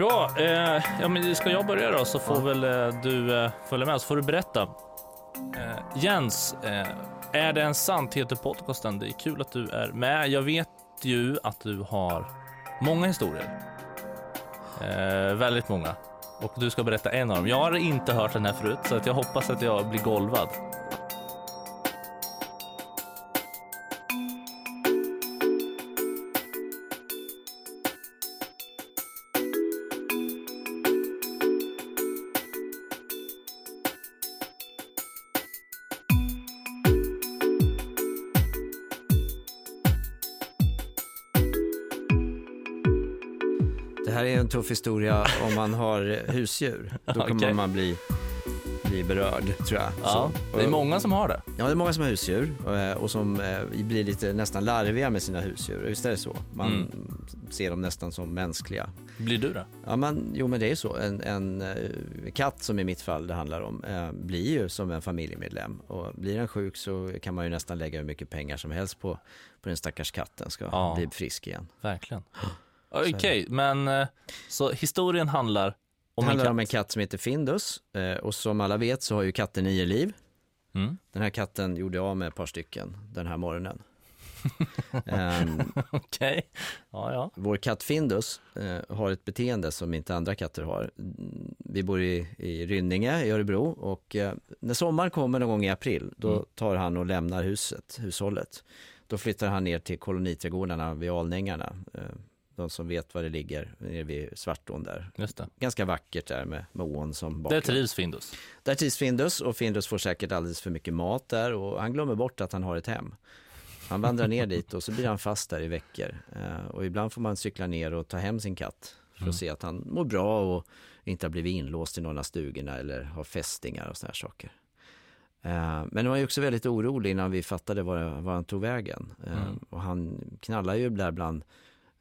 Bra, eh, ja, men ska jag börja då så får Ja. väl eh, du eh, följa med så får du berätta. Eh, Jens, eh, är det en sant heter podcasten? Det är kul att du är med. Jag vet ju att du har många historier. Eh, väldigt många. Och du ska berätta en av dem. Jag har inte hört den här förut så att jag hoppas att jag blir golvad. Det här är en tuff historia om man har husdjur. Då kommer Okej. man bli, bli berörd, tror jag. Ja, Så. det är många som har det. Ja, det är många som har husdjur eh, och som eh, blir lite nästan larviga med sina husdjur. Visst är det så? Man Mm. ser dem nästan som mänskliga. Blir du det? Ja, man, jo men det är så. En, en eh, katt som i mitt fall det handlar om blir ju som en familjemedlem. Och blir den sjuk så kan man ju nästan lägga hur mycket pengar som helst på, på den stackars katten ska Ja. bli frisk igen. Verkligen. Okej, men eh, så historien handlar Det om en handlar katt. om en katt som heter Findus eh, och som alla vet så har ju katten nio liv. Mm. Den här katten gjorde jag med ett par stycken den här morgonen. Ehm, Okej, ja ja. vår katt Findus eh, har ett beteende som inte andra katter har. Vi bor i, i Rynninge i Örebro och eh, när sommaren kommer någon gång i april då Mm. tar han och lämnar huset, hushållet. Då flyttar han ner till koloniträdgårdarna vid Alnängarna. Eh, de som vet var det ligger, nere vid Svartån där. Just det. Ganska vackert där med, med ån som Där bakgrund. trivs Findus. Där trivs Findus och Findus får säkert alldeles för mycket mat där och han glömmer bort att han har ett hem. Han vandrar ner dit och så blir han fast där i veckor. Eh, och ibland får man cykla ner och ta hem sin katt för att Mm. se att han mår bra och inte har blivit inlåst i någon av stugorna eller har fästingar och såna här saker. Eh, men han var ju också väldigt orolig innan vi fattade var, var han tog vägen. Eh, Mm. Och han knallar ju där bland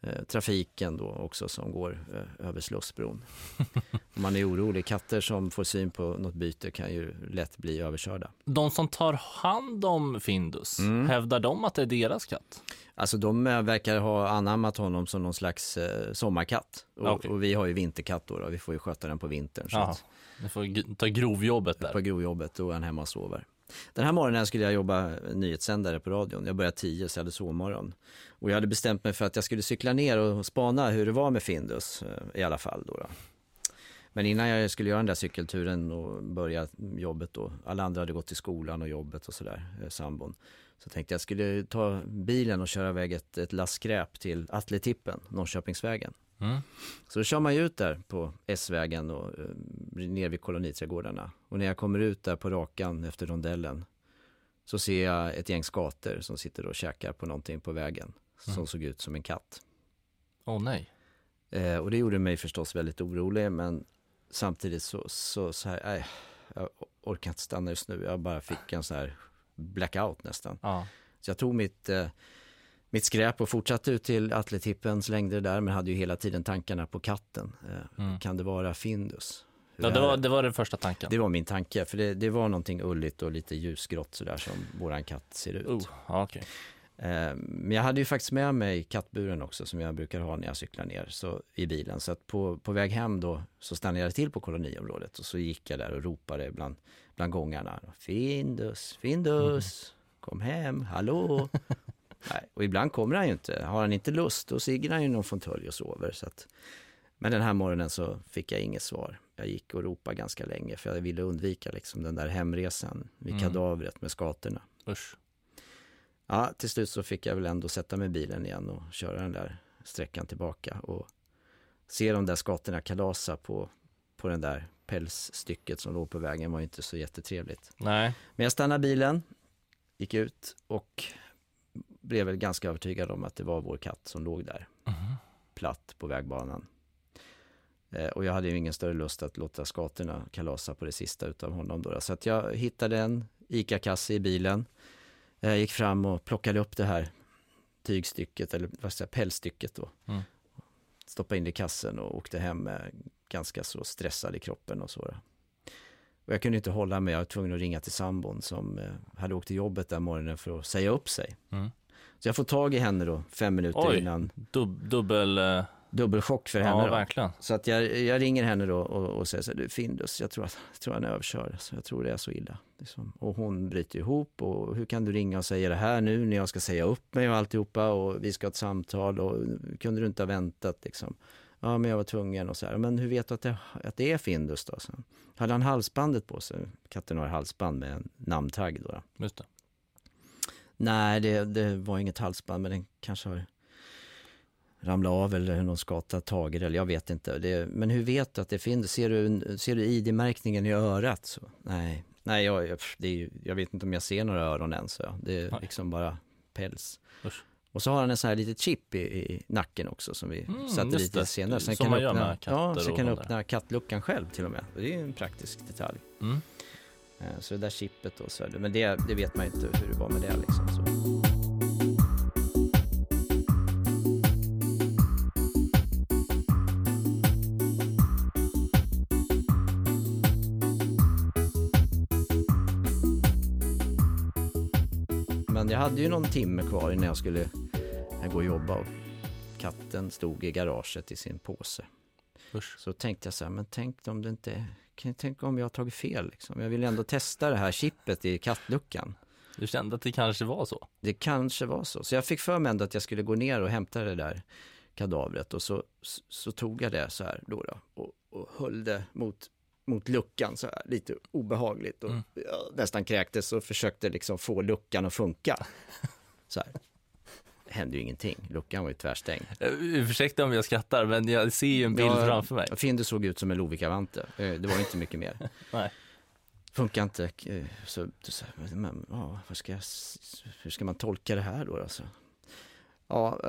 eh, trafiken då också som går eh, över Slussbron. Man är orolig. Katter som får syn på något byte kan ju lätt bli överkörda. De som tar hand om Findus, Mm. hävdar de att det är deras katt? Alltså de eh, verkar ha anammat honom som någon slags eh, sommarkatt. Och, Okej. och vi har ju vinterkatt då, då. vi får ju sköta den på vintern. Så att Ni får ta grovjobbet där. på grovjobbet, då är han hemma och sover. Den här morgonen skulle jag jobba nyhetssändare på radion. Jag började tio så jag hade sovmorgon. Och jag hade bestämt mig för att jag skulle cykla ner och spana hur det var med Findus eh, i alla fall. Då, då. Men innan jag skulle göra den där cykelturen och börja jobbet då, alla andra hade gått till skolan och jobbet och sådär, eh, sambon. Så tänkte jag skulle ta bilen och köra iväg ett, ett lass skräp till Atletippen, Norrköpingsvägen. Mm. Så då kör man ju ut där på S-vägen och eh, ner vid koloniträdgårdarna. Och när jag kommer ut där på rakan efter rondellen så ser jag ett gäng skator som sitter och käkar på någonting på vägen som Mm. såg ut som en katt. Åh nej. Eh, och det gjorde mig förstås väldigt orolig men samtidigt så, så, så här, nej, jag orkar inte stanna just nu. Jag bara fick en så här blackout nästan. Ja. Så jag tog mitt, eh, mitt skräp och fortsatte ut till Atletippen, slängde det där men hade ju hela tiden tankarna på katten. Eh, Mm. Kan det vara Findus? Ja, det, var, det var den första tanken. det var min tanke, för det, det var någonting ulligt och lite ljusgrått sådär som våran katt ser ut. Oh, ja, okej. Eh, Men jag hade ju faktiskt med mig kattburen också som jag brukar ha när jag cyklar ner så, i bilen. Så att på, på väg hem då så stannade jag till på koloniområdet och så gick jag där och ropade bland, bland gångarna. Findus, Findus, kom hem, hallå. Nej, och ibland kommer han ju inte. Har han inte lust då ligger han ju i någon fåtölj och sover. Så att, men den här morgonen så fick jag inget svar. Jag gick och ropade ganska länge för jag ville undvika liksom den där hemresan vid Mm. kadavret med skatorna. Usch. Ja, till slut så fick jag väl ändå sätta mig i bilen igen och köra den där sträckan tillbaka och se de där skatorna kalasa på, på den där pälsstycket som låg på vägen var inte så jättetrevligt. Nej. Men jag stannade bilen, gick ut och blev väl ganska övertygad om att det var vår katt som låg där, Mhm. platt på vägbanan. Eh, och jag hade ju ingen större lust att låta skatorna kalasa på det sista utav honom då. Så att jag hittade en ICA-kasse i bilen. Jag gick fram och plockade upp det här tygstycket, eller vad ska jag säga, pälsstycket då. Mm. Stoppade in det i kassen och åkte hem med ganska så stressad i kroppen och så. Och jag kunde inte hålla mig, jag var tvungen att ringa till sambon som eh, hade åkt till jobbet den morgonen för att säga upp sig. Mm. Så jag får tag i henne då, fem minuter Oj. innan. Dub, dubbel, eh, dubbelchock för henne. Ja, då. verkligen. Så att jag, jag ringer henne då och, och säger så här, du Findus, jag tror, att, jag tror han är överkörd. Så jag tror det är så illa. Liksom. Och hon bryter ihop och hur kan du ringa och säga det här nu när jag ska säga upp mig och alltihopa och vi ska ha ett samtal och kunde du inte ha väntat liksom. Ja, men jag var tvungen och så här. Men hur vet du att det, att det är Findus då? Så hade han halsbandet på sig? Katten har halsband med en namntagg då. då. Just det. Nej, det, det var inget halsband, men den kanske har ramlat av eller någon skata tagit eller jag vet inte. Det, men hur vet du att det finns? Ser du, ser du ID-märkningen i örat? Så, nej, nej jag, jag, det är, jag vet inte om jag ser några öron ens. Så. Det är Nej. liksom bara päls. Usch. Och så har han en sån här litet chip i, i nacken också som vi Mm, satte lite senare. Som kan man gör öppna, med katter ja, så kan hundar. öppna kattluckan själv till och med. Det är en praktisk detalj. Mm. Eh, Så det där chippet då, så men det, det vet man inte hur det var med det liksom. Så. Men jag hade ju någon timme kvar innan jag skulle gå och jobba och katten stod i garaget i sin påse. Usch. Så tänkte jag så här, men tänk om det inte, kan- tänk om jag har tagit fel liksom. Jag vill ändå testa det här chippet i kattluckan. Du kände att det kanske var så? Det kanske var så. Så jag fick för mig ändå att jag skulle gå ner och hämta det där kadavret och så, så, så tog jag det så här då, då och, och höll det mot, mot luckan så här lite obehagligt och Mm. nästan kräktes och försökte liksom få luckan att funka. Så här. Det hände ju ingenting. Luckan var ju tvärstängd. Eh, Ursäkta om jag skrattar, men jag ser ju en bild Ja, framför mig. Findus såg ut som en Lovikka-vante. Eh, Det var inte mycket mer. Nej. Funkar inte. eh, Så, så, men, ja, vad ska jag, hur ska man tolka det här då? Alltså? Ja,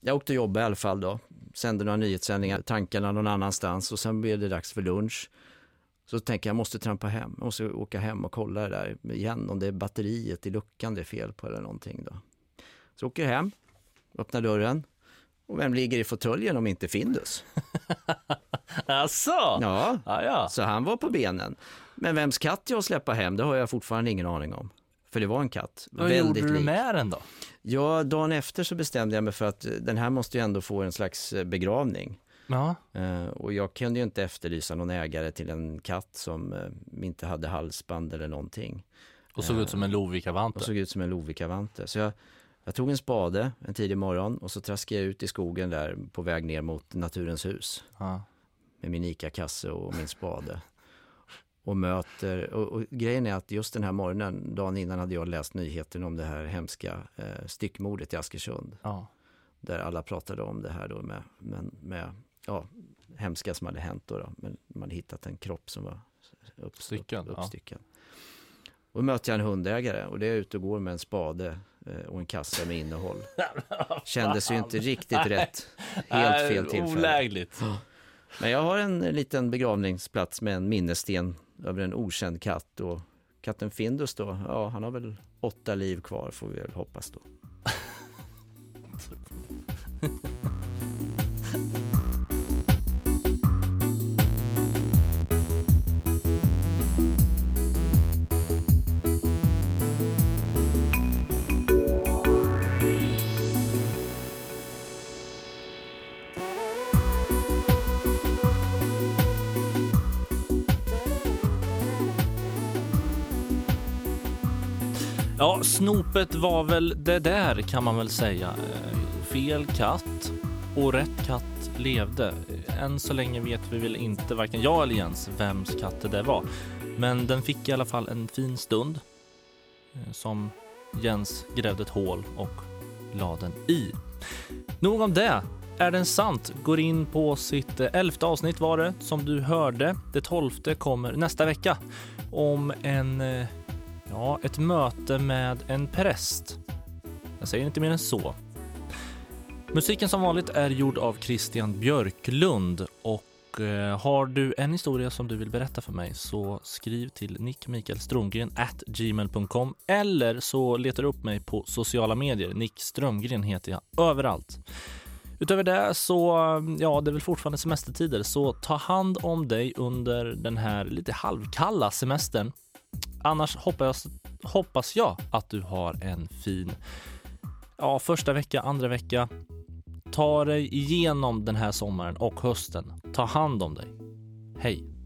jag åkte och jobbade i alla fall då. Sände några nyhetssändningar, tankarna någon annanstans och sen blev det dags för lunch. Så tänker jag, jag måste trampa hem. Jag måste åka hem och kolla det där igen om det är batteriet i luckan det är fel på eller någonting då. Så åker jag hem, öppnar dörren och vem ligger i fåtöljen om inte Findus? Alltså? Ja, Ja, ja. så han var på benen. Men vems katt jag släppa hem, det har jag fortfarande ingen aning om. För det var en katt. Vad gjorde du lik. med den då? Ja, dagen efter så bestämde jag mig för att eh, den här måste ju ändå få en slags eh, begravning. Ja. Eh, och jag kunde ju inte efterlysa någon ägare till en katt som eh, inte hade halsband eller någonting. Och såg ut som en Och Lovikka-vante. såg ut som en Lovikka-vante. Så jag, jag tog en spade en tidig morgon och så traskade jag ut i skogen där på väg ner mot Naturens hus. Ja. med min ICA-kasse och min spade. Och möter, och, och grejen är att just den här morgonen, dagen innan hade jag läst nyheten om det här hemska eh, styckmordet i Askersund. ja. Där alla pratade om det här då med, med, med ja, hemska som hade hänt då. då. Men man hade hittat en kropp som var upp, Styckad, upp, ja. uppstyckad. Och då möter jag en hundägare och det är ute och går med en spade eh, och en kasse med innehåll. Kändes ju inte riktigt rätt. Helt fel tillfälle. Olägligt. Men jag har en liten begravningsplats med en minnessten över en okänd katt och katten Findus då, ja han har väl åtta liv kvar får vi väl hoppas då. Ja, snopet var väl det där kan man väl säga. Eh, fel katt och rätt katt levde. Än så länge vet vi väl inte, varken jag eller Jens, vems katt det där var. Men den fick i alla fall en fin stund eh, som Jens grävde ett hål och la den i. Nog om det. Är den sant? Går in på sitt eh, elfte avsnitt var det som du hörde. Det tolfte kommer nästa vecka om en eh, Ja, ett möte med en präst. Jag säger inte mer än så. Musiken som vanligt är gjord av Christian Björklund och eh, har du en historia som du vill berätta för mig så skriv till nickmikaelstromgren at gmail.com eller så letar du upp mig på sociala medier. Nick Strömgren heter jag överallt. Utöver det så, ja, det är väl fortfarande semestertider, så ta hand om dig under den här lite halvkalla semestern. Annars hoppas, hoppas jag att du har en fin ja, första vecka, andra vecka. ta dig igenom den här sommaren och hösten. Ta hand om dig. Hej!